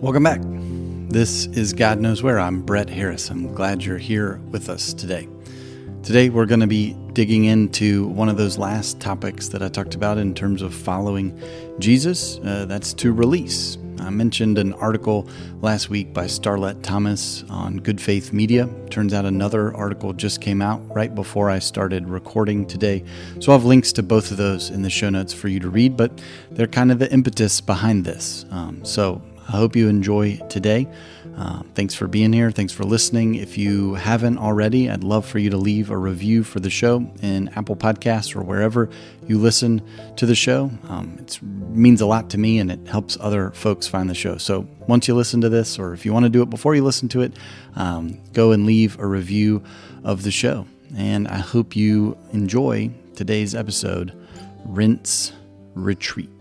Welcome back. This is God Knows Where. I'm Brett Harris. I'm glad you're here with us today. Today, we're going to be digging into one of those last topics that I talked about in terms of following Jesus. Uh, that's to release. I mentioned an article last week by Starlette Thomas on Good Faith Media. Turns out another article just came out right before I started recording today. So I'll have links to both of those in the show notes for you to read, but they're kind of the impetus behind this. Um, so I hope you enjoy today. Uh, thanks for being here. Thanks for listening. If you haven't already, I'd love for you to leave a review for the show in Apple Podcasts or wherever you listen to the show. Um, it means a lot to me and it helps other folks find the show. So once you listen to this, or if you want to do it before you listen to it, um, go and leave a review of the show. And I hope you enjoy today's episode Rinse Retreat.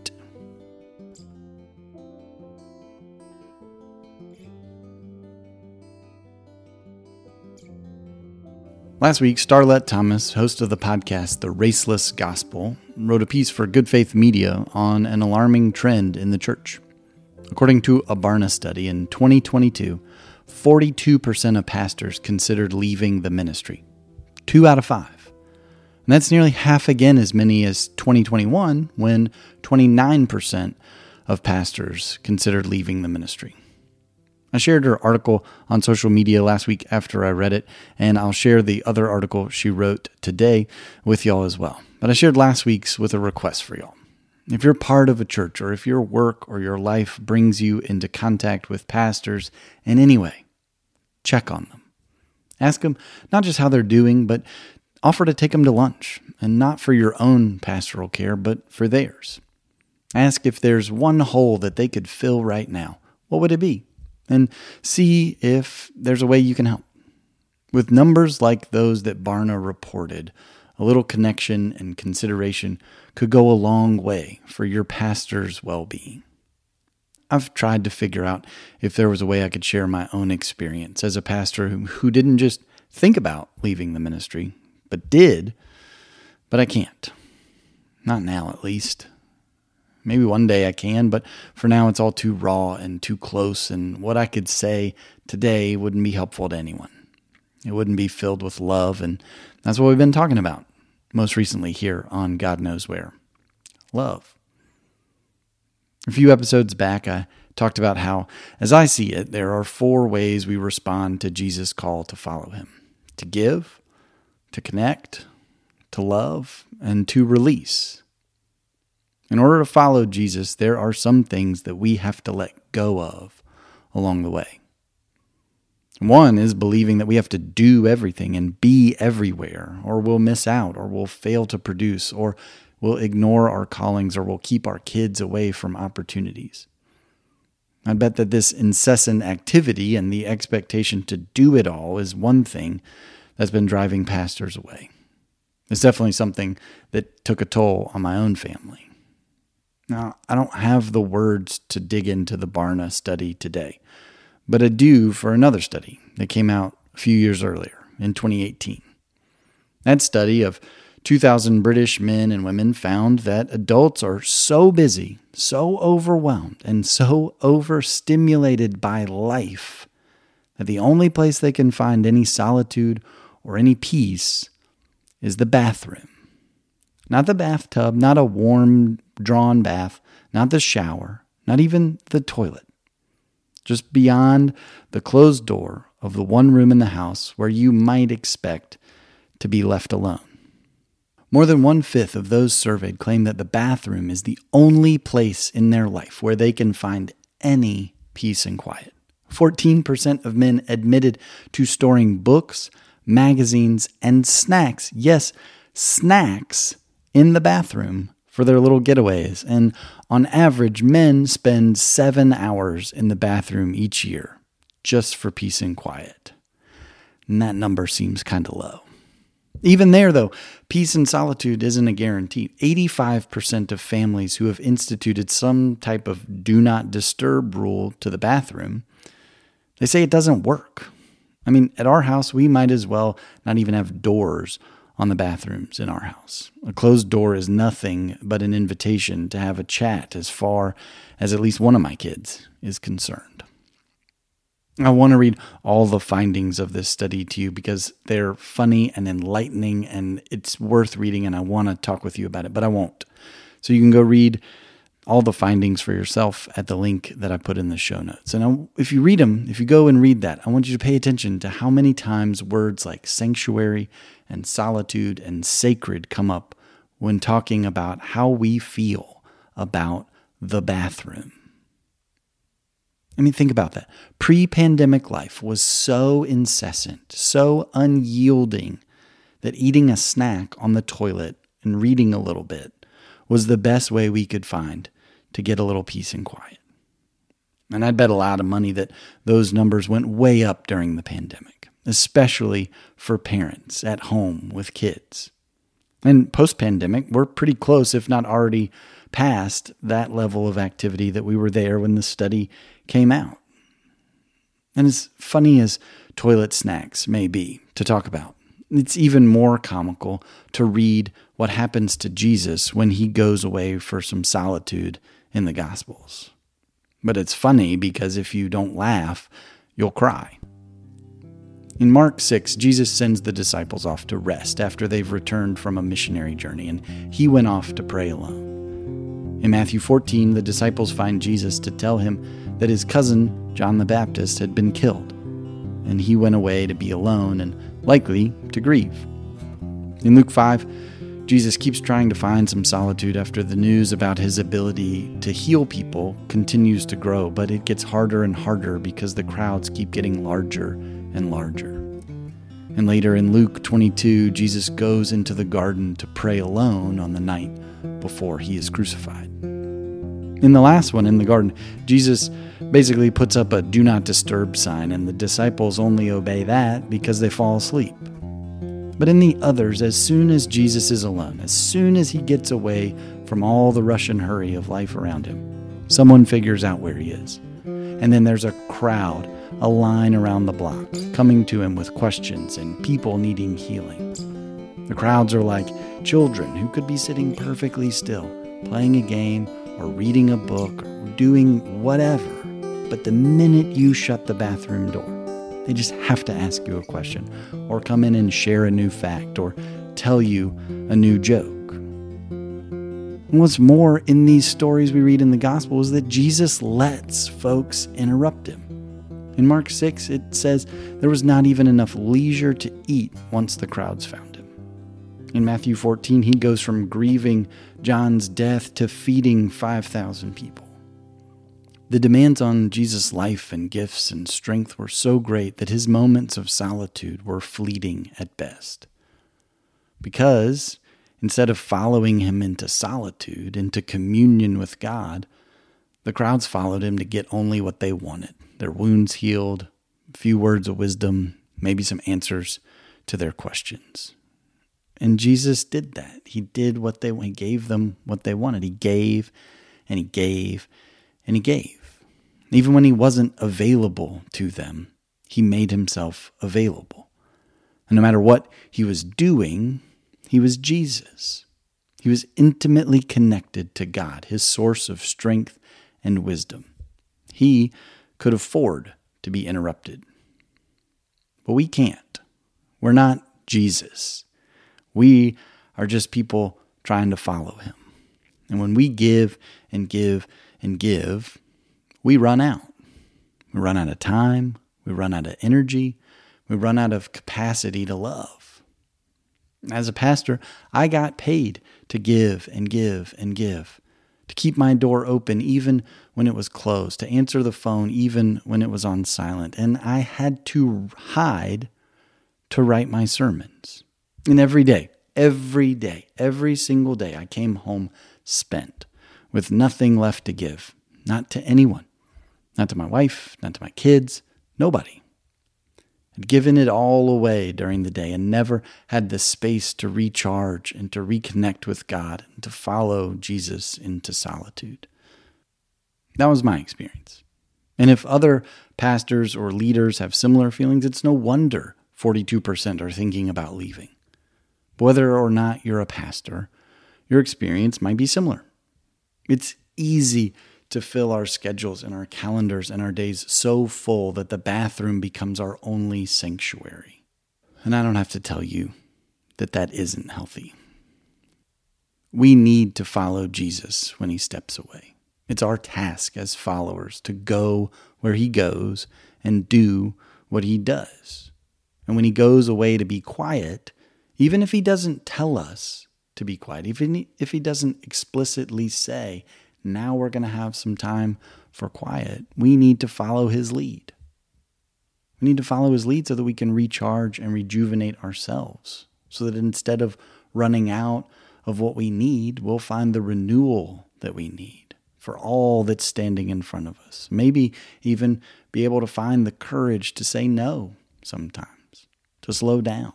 Last week, Starlette Thomas, host of the podcast The Raceless Gospel, wrote a piece for Good Faith Media on an alarming trend in the church. According to a Barna study in 2022, 42% of pastors considered leaving the ministry. Two out of five. And that's nearly half again as many as 2021, when 29% of pastors considered leaving the ministry. I shared her article on social media last week after I read it, and I'll share the other article she wrote today with y'all as well. But I shared last week's with a request for y'all. If you're part of a church, or if your work or your life brings you into contact with pastors in any way, check on them. Ask them not just how they're doing, but offer to take them to lunch, and not for your own pastoral care, but for theirs. Ask if there's one hole that they could fill right now. What would it be? And see if there's a way you can help. With numbers like those that Barna reported, a little connection and consideration could go a long way for your pastor's well being. I've tried to figure out if there was a way I could share my own experience as a pastor who, who didn't just think about leaving the ministry, but did, but I can't. Not now, at least. Maybe one day I can, but for now it's all too raw and too close, and what I could say today wouldn't be helpful to anyone. It wouldn't be filled with love, and that's what we've been talking about most recently here on God Knows Where love. A few episodes back, I talked about how, as I see it, there are four ways we respond to Jesus' call to follow him to give, to connect, to love, and to release. In order to follow Jesus, there are some things that we have to let go of along the way. One is believing that we have to do everything and be everywhere, or we'll miss out, or we'll fail to produce, or we'll ignore our callings, or we'll keep our kids away from opportunities. I bet that this incessant activity and the expectation to do it all is one thing that's been driving pastors away. It's definitely something that took a toll on my own family. Now, I don't have the words to dig into the Barna study today, but I do for another study that came out a few years earlier in 2018. That study of 2,000 British men and women found that adults are so busy, so overwhelmed, and so overstimulated by life that the only place they can find any solitude or any peace is the bathroom. Not the bathtub, not a warm, drawn bath, not the shower, not even the toilet. Just beyond the closed door of the one room in the house where you might expect to be left alone. More than one fifth of those surveyed claim that the bathroom is the only place in their life where they can find any peace and quiet. 14% of men admitted to storing books, magazines, and snacks. Yes, snacks in the bathroom for their little getaways. And on average, men spend seven hours in the bathroom each year just for peace and quiet. And that number seems kind of low. Even there, though, peace and solitude isn't a guarantee. 85% of families who have instituted some type of do not disturb rule to the bathroom, they say it doesn't work. I mean, at our house, we might as well not even have doors on the bathrooms in our house. A closed door is nothing but an invitation to have a chat as far as at least one of my kids is concerned. I want to read all the findings of this study to you because they're funny and enlightening and it's worth reading and I want to talk with you about it, but I won't. So you can go read all the findings for yourself at the link that I put in the show notes. And if you read them, if you go and read that, I want you to pay attention to how many times words like sanctuary and solitude and sacred come up when talking about how we feel about the bathroom. I mean, think about that. Pre pandemic life was so incessant, so unyielding, that eating a snack on the toilet and reading a little bit was the best way we could find to get a little peace and quiet. And I'd bet a lot of money that those numbers went way up during the pandemic, especially for parents at home with kids. And post pandemic, we're pretty close, if not already past that level of activity that we were there when the study came out. And as funny as toilet snacks may be to talk about, it's even more comical to read what happens to Jesus when he goes away for some solitude in the Gospels. But it's funny because if you don't laugh, you'll cry. In Mark 6, Jesus sends the disciples off to rest after they've returned from a missionary journey, and he went off to pray alone. In Matthew 14, the disciples find Jesus to tell him that his cousin, John the Baptist, had been killed, and he went away to be alone and likely to grieve. In Luke 5, Jesus keeps trying to find some solitude after the news about his ability to heal people continues to grow, but it gets harder and harder because the crowds keep getting larger and larger. And later in Luke 22, Jesus goes into the garden to pray alone on the night before he is crucified. In the last one in the garden, Jesus basically puts up a do not disturb sign, and the disciples only obey that because they fall asleep. But in the others, as soon as Jesus is alone, as soon as he gets away from all the rush and hurry of life around him, someone figures out where he is. And then there's a crowd, a line around the block, coming to him with questions and people needing healing. The crowds are like children who could be sitting perfectly still, playing a game or reading a book or doing whatever. But the minute you shut the bathroom door, they just have to ask you a question or come in and share a new fact or tell you a new joke. What's more, in these stories we read in the gospel is that Jesus lets folks interrupt him. In Mark 6, it says there was not even enough leisure to eat once the crowds found him. In Matthew 14, he goes from grieving John's death to feeding 5,000 people. The demands on Jesus' life and gifts and strength were so great that his moments of solitude were fleeting at best. Because instead of following him into solitude, into communion with God, the crowds followed him to get only what they wanted their wounds healed, a few words of wisdom, maybe some answers to their questions. And Jesus did that. He did what they he gave them what they wanted. He gave and he gave and he gave. Even when he wasn't available to them, he made himself available. And no matter what he was doing, he was Jesus. He was intimately connected to God, his source of strength and wisdom. He could afford to be interrupted. But we can't. We're not Jesus. We are just people trying to follow him. And when we give and give and give, we run out. We run out of time. We run out of energy. We run out of capacity to love. As a pastor, I got paid to give and give and give, to keep my door open even when it was closed, to answer the phone even when it was on silent. And I had to hide to write my sermons. And every day, every day, every single day, I came home spent with nothing left to give, not to anyone, not to my wife, not to my kids, nobody. I'd given it all away during the day and never had the space to recharge and to reconnect with God and to follow Jesus into solitude. That was my experience. And if other pastors or leaders have similar feelings, it's no wonder 42% are thinking about leaving. Whether or not you're a pastor, your experience might be similar. It's easy to fill our schedules and our calendars and our days so full that the bathroom becomes our only sanctuary. And I don't have to tell you that that isn't healthy. We need to follow Jesus when he steps away. It's our task as followers to go where he goes and do what he does. And when he goes away to be quiet, even if he doesn't tell us to be quiet, even if he doesn't explicitly say, now we're going to have some time for quiet, we need to follow his lead. We need to follow his lead so that we can recharge and rejuvenate ourselves, so that instead of running out of what we need, we'll find the renewal that we need for all that's standing in front of us. Maybe even be able to find the courage to say no sometimes, to slow down,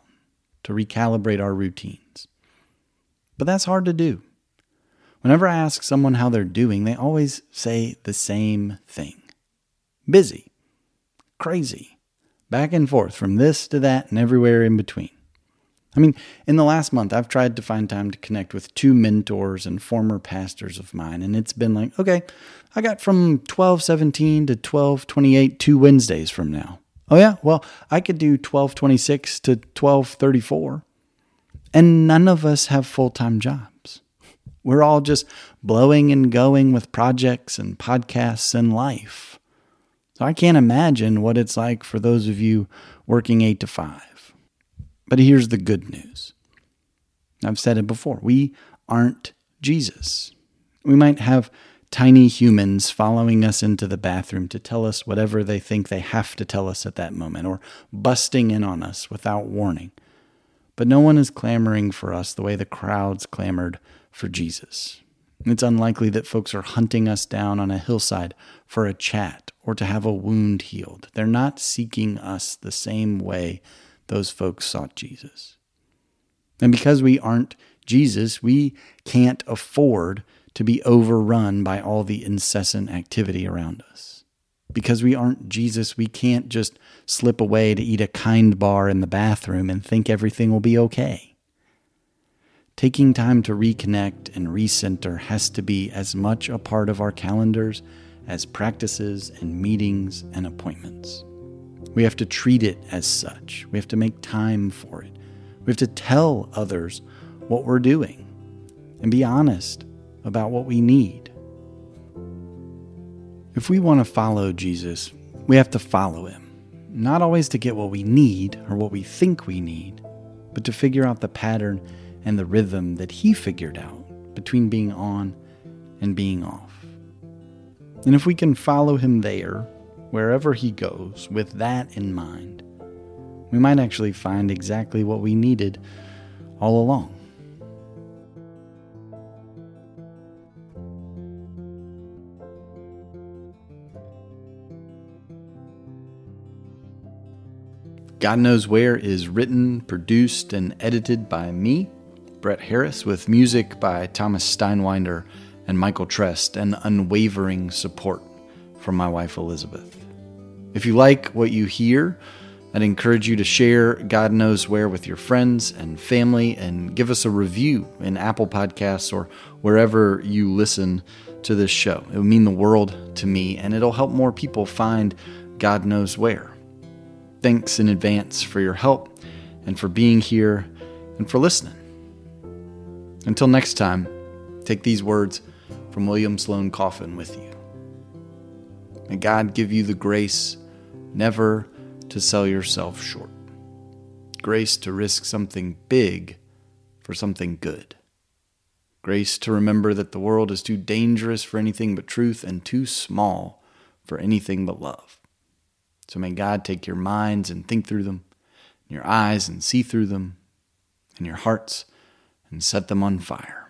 to recalibrate our routines. But that's hard to do. Whenever I ask someone how they're doing, they always say the same thing busy, crazy, back and forth from this to that and everywhere in between. I mean, in the last month, I've tried to find time to connect with two mentors and former pastors of mine, and it's been like, okay, I got from 1217 to 1228 two Wednesdays from now. Oh yeah, well, I could do 1226 to 1234. And none of us have full-time jobs. We're all just blowing and going with projects and podcasts and life. So I can't imagine what it's like for those of you working 8 to 5 but here's the good news. I've said it before. We aren't Jesus. We might have tiny humans following us into the bathroom to tell us whatever they think they have to tell us at that moment, or busting in on us without warning. But no one is clamoring for us the way the crowds clamored for Jesus. It's unlikely that folks are hunting us down on a hillside for a chat or to have a wound healed. They're not seeking us the same way those folks sought Jesus. And because we aren't Jesus, we can't afford to be overrun by all the incessant activity around us. Because we aren't Jesus, we can't just slip away to eat a kind bar in the bathroom and think everything will be okay. Taking time to reconnect and recenter has to be as much a part of our calendars as practices and meetings and appointments. We have to treat it as such. We have to make time for it. We have to tell others what we're doing and be honest about what we need. If we want to follow Jesus, we have to follow him, not always to get what we need or what we think we need, but to figure out the pattern and the rhythm that he figured out between being on and being off. And if we can follow him there, wherever he goes with that in mind, we might actually find exactly what we needed all along. God Knows Where is written, produced, and edited by me, Brett Harris, with music by Thomas Steinwinder and Michael Trest, and unwavering support from my wife Elizabeth. If you like what you hear, I'd encourage you to share God knows where with your friends and family and give us a review in Apple Podcasts or wherever you listen to this show. It would mean the world to me and it'll help more people find God knows where. Thanks in advance for your help and for being here and for listening. Until next time, take these words from William Sloane Coffin with you. May God give you the grace never to sell yourself short. Grace to risk something big for something good. Grace to remember that the world is too dangerous for anything but truth and too small for anything but love. So may God take your minds and think through them, and your eyes and see through them, and your hearts and set them on fire.